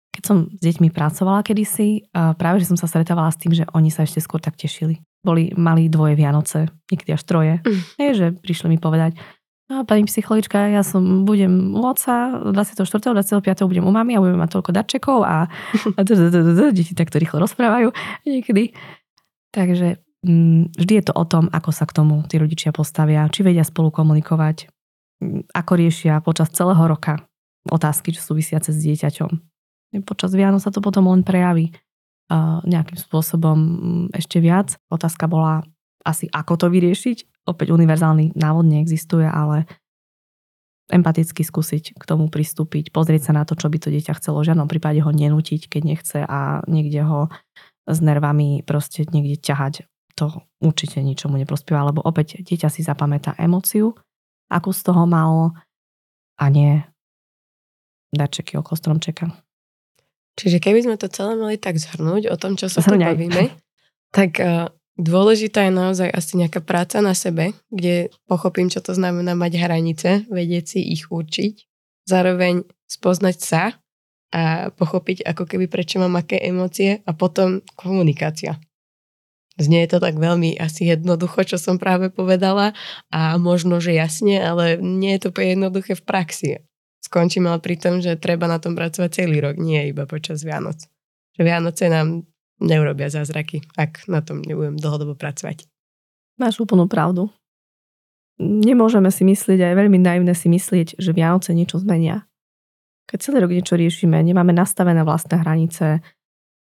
Keď som s deťmi pracovala kedysi, práve že som sa stretávala s tým, že oni sa ešte skôr tak tešili. Boli mali dvoje Vianoce, niekedy až troje. Mm. Je, že prišli mi povedať, no, pani psychologička, ja som budem u oca 24. 25. budem u mami a budeme mať toľko darčekov a, a deti takto rýchlo rozprávajú niekedy. Takže mm, vždy je to o tom, ako sa k tomu tí rodičia postavia, či vedia spolu komunikovať, mm, ako riešia počas celého roka otázky, čo súvisiace s dieťaťom Počas Vianoc sa to potom len prejaví nejakým spôsobom mm, ešte viac. Otázka bola asi, ako to vyriešiť. Opäť univerzálny návod neexistuje, ale empaticky skúsiť k tomu pristúpiť, pozrieť sa na to, čo by to dieťa chcelo, v žiadnom prípade ho nenútiť, keď nechce a niekde ho s nervami proste niekde ťahať. To určite ničomu neprospieva, lebo opäť dieťa si zapamätá emóciu, akú z toho malo a nie darčeky okolo stromčeka. Čiže keby sme to celé mali tak zhrnúť o tom, čo sa tu bavíme, tak uh, dôležitá je naozaj asi nejaká práca na sebe, kde pochopím, čo to znamená mať hranice, vedieť si ich určiť, zároveň spoznať sa a pochopiť ako keby prečo mám aké emócie a potom komunikácia. Znie to tak veľmi asi jednoducho, čo som práve povedala a možno, že jasne, ale nie je to jednoduché v praxi skončím ale pri tom, že treba na tom pracovať celý rok, nie iba počas Vianoc. Že Vianoce nám neurobia zázraky, ak na tom nebudem dlhodobo pracovať. Máš úplnú pravdu. Nemôžeme si myslieť, aj veľmi naivné si myslieť, že Vianoce niečo zmenia. Keď celý rok niečo riešime, nemáme nastavené vlastné hranice,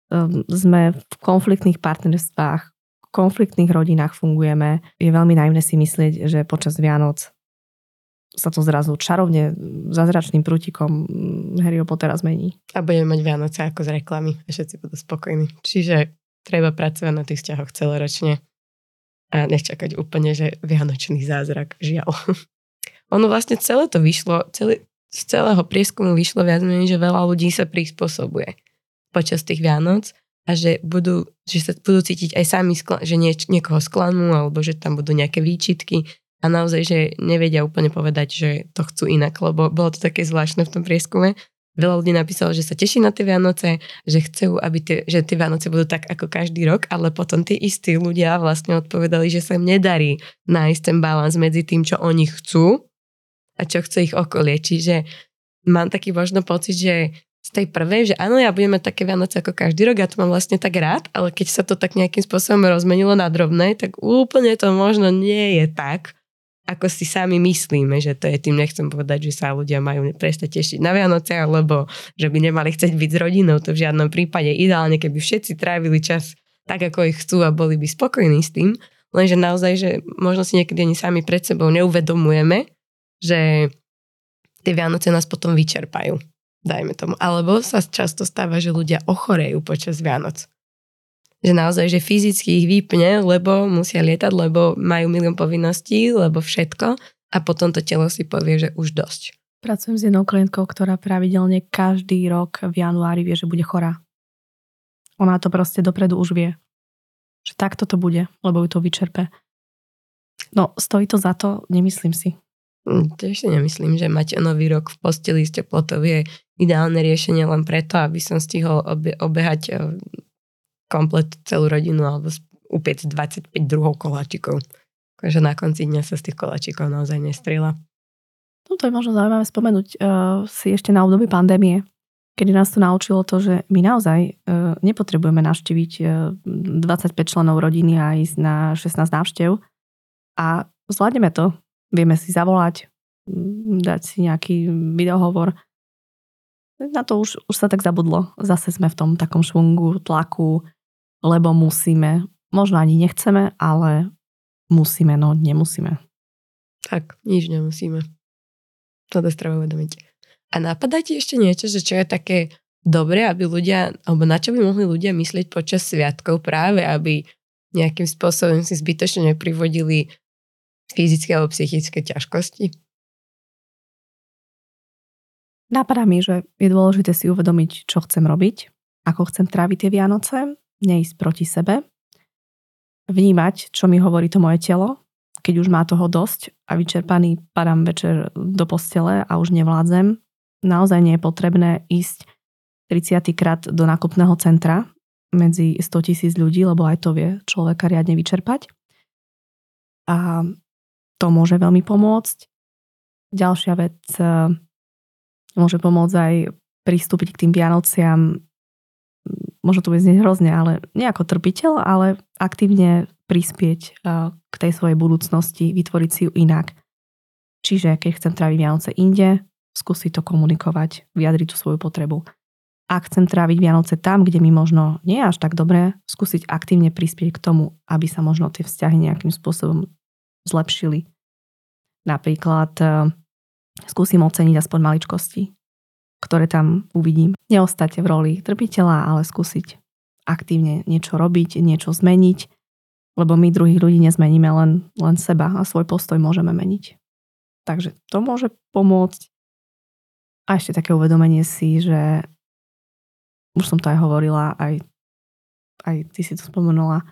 um, sme v konfliktných partnerstvách, v konfliktných rodinách fungujeme, je veľmi naivné si myslieť, že počas Vianoc sa to zrazu čarovne zázračným prútikom Harryho Pottera zmení. A budeme mať Vianoce ako z reklamy a všetci budú spokojní. Čiže treba pracovať na tých vzťahoch celoročne a nečakať úplne, že Vianočný zázrak, žiaľ. *laughs* ono vlastne celé to vyšlo, celý, z celého prieskumu vyšlo viac menej, že veľa ľudí sa prispôsobuje počas tých Vianoc a že budú, že sa budú cítiť aj sami, že nie, niekoho sklanú alebo že tam budú nejaké výčitky, a naozaj, že nevedia úplne povedať, že to chcú inak, lebo bolo to také zvláštne v tom prieskume. Veľa ľudí napísalo, že sa teší na tie Vianoce, že chcú, aby tie, že tie Vianoce budú tak ako každý rok, ale potom tí istí ľudia vlastne odpovedali, že sa im nedarí nájsť ten balans medzi tým, čo oni chcú a čo chce ich okolie. Čiže mám taký možno pocit, že z tej prvej, že áno, ja budem mať také Vianoce ako každý rok, ja to mám vlastne tak rád, ale keď sa to tak nejakým spôsobom rozmenilo na drobné, tak úplne to možno nie je tak, ako si sami myslíme, že to je tým, nechcem povedať, že sa ľudia majú prestať tešiť na Vianoce, alebo že by nemali chcieť byť s rodinou, to v žiadnom prípade. Ideálne, keby všetci trávili čas tak, ako ich chcú a boli by spokojní s tým, lenže naozaj, že možno si niekedy ani sami pred sebou neuvedomujeme, že tie Vianoce nás potom vyčerpajú, dajme tomu. Alebo sa často stáva, že ľudia ochorejú počas Vianoc že naozaj, že fyzicky ich vypne, lebo musia lietať, lebo majú milión povinností, lebo všetko a potom to telo si povie, že už dosť. Pracujem s jednou klientkou, ktorá pravidelne každý rok v januári vie, že bude chorá. Ona to proste dopredu už vie. Že takto to bude, lebo ju to vyčerpe. No, stojí to za to? Nemyslím si. Hm, tiež si nemyslím, že mať nový rok v posteli s teplotou je ideálne riešenie len preto, aby som stihol obe- obehať eh, komplet celú rodinu alebo upiec 25 druhov koláčikov. Takže na konci dňa sa z tých koláčikov naozaj nestrela. No to je možno zaujímavé spomenúť uh, si ešte na obdobie pandémie, kedy nás to naučilo to, že my naozaj uh, nepotrebujeme navštíviť uh, 25 členov rodiny a ísť na 16 návštev a zvládneme to. Vieme si zavolať, dať si nejaký videohovor. Na to už, už sa tak zabudlo. Zase sme v tom takom švungu, tlaku, lebo musíme. Možno ani nechceme, ale musíme, no nemusíme. Tak, nič nemusíme. To dosť treba uvedomiť. A napadá ti ešte niečo, že čo je také dobré, aby ľudia, alebo na čo by mohli ľudia myslieť počas sviatkov práve, aby nejakým spôsobom si zbytočne neprivodili fyzické alebo psychické ťažkosti? Napadá mi, že je dôležité si uvedomiť, čo chcem robiť, ako chcem tráviť tie Vianoce neísť proti sebe, vnímať, čo mi hovorí to moje telo, keď už má toho dosť a vyčerpaný padám večer do postele a už nevládzem. Naozaj nie je potrebné ísť 30 krát do nákupného centra medzi 100 tisíc ľudí, lebo aj to vie človeka riadne vyčerpať. A to môže veľmi pomôcť. Ďalšia vec e, môže pomôcť aj pristúpiť k tým Vianociam môže to vyznieť hrozne, ale nie ako trpiteľ, ale aktívne prispieť k tej svojej budúcnosti, vytvoriť si ju inak. Čiže keď chcem tráviť Vianoce inde, skúsiť to komunikovať, vyjadriť tú svoju potrebu. Ak chcem tráviť Vianoce tam, kde mi možno nie je až tak dobré, skúsiť aktívne prispieť k tomu, aby sa možno tie vzťahy nejakým spôsobom zlepšili. Napríklad skúsim oceniť aspoň maličkosti ktoré tam uvidím. Neostať v roli trpiteľa, ale skúsiť aktívne niečo robiť, niečo zmeniť, lebo my druhých ľudí nezmeníme len, len seba a svoj postoj môžeme meniť. Takže to môže pomôcť. A ešte také uvedomenie si, že už som to aj hovorila, aj, aj ty si to spomenula,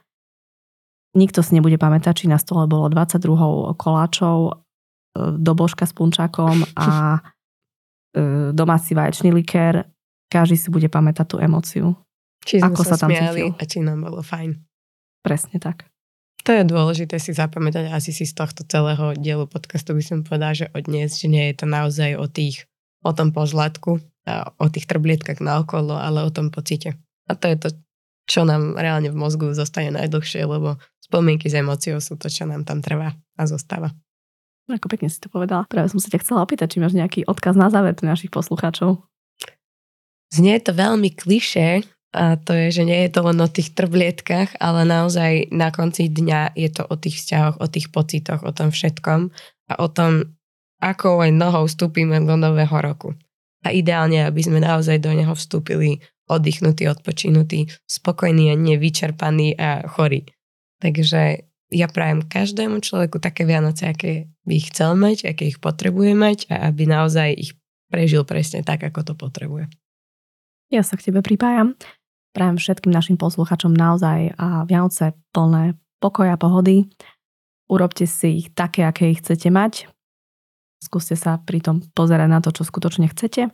nikto si nebude pamätať, či na stole bolo 22 koláčov, e, do božka s punčakom a E, domáci vaječný likér, každý si bude pamätať tú emóciu. Či sme ako sa, sa tam cítil. a či nám bolo fajn. Presne tak. To je dôležité si zapamätať asi si z tohto celého dielu podcastu by som povedala, že odniesť, že nie je to naozaj o tých, o tom pozlatku, a o tých trblietkach naokolo, ale o tom pocite. A to je to, čo nám reálne v mozgu zostane najdlhšie, lebo spomienky s emóciou sú to, čo nám tam trvá a zostáva. Ako pekne si to povedala. Práve som sa ťa chcela opýtať, či máš nejaký odkaz na záver pre našich poslucháčov. Znie to veľmi kliše, a to je, že nie je to len o tých trblietkach, ale naozaj na konci dňa je to o tých vzťahoch, o tých pocitoch, o tom všetkom a o tom, ako aj nohou vstúpime do nového roku. A ideálne, aby sme naozaj do neho vstúpili oddychnutí, odpočinutí, spokojní a nevyčerpaní a chorí. Takže ja prajem každému človeku také Vianoce, aké by chcel mať, aké ich potrebuje mať a aby naozaj ich prežil presne tak, ako to potrebuje. Ja sa k tebe pripájam. Prajem všetkým našim posluchačom naozaj a Vianoce plné pokoja, pohody. Urobte si ich také, aké ich chcete mať. Skúste sa pritom pozerať na to, čo skutočne chcete.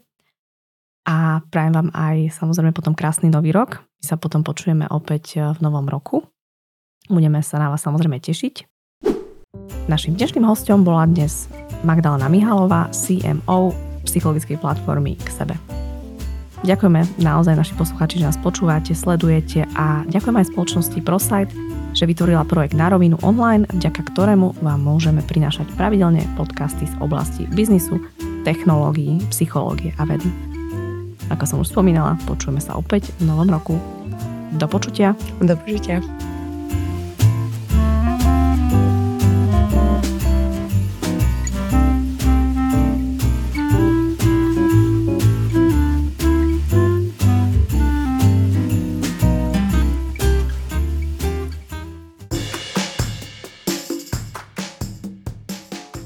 A prajem vám aj samozrejme potom krásny nový rok. My sa potom počujeme opäť v novom roku. Budeme sa na vás samozrejme tešiť. Našim dnešným hostom bola dnes Magdalena Mihalová, CMO psychologickej platformy k sebe. Ďakujeme naozaj naši posluchači, že nás počúvate, sledujete a ďakujem aj spoločnosti ProSite, že vytvorila projekt Na rovinu online, vďaka ktorému vám môžeme prinášať pravidelne podcasty z oblasti biznisu, technológií, psychológie a vedy. Ako som už spomínala, počujeme sa opäť v novom roku. Do počutia. Do počutia.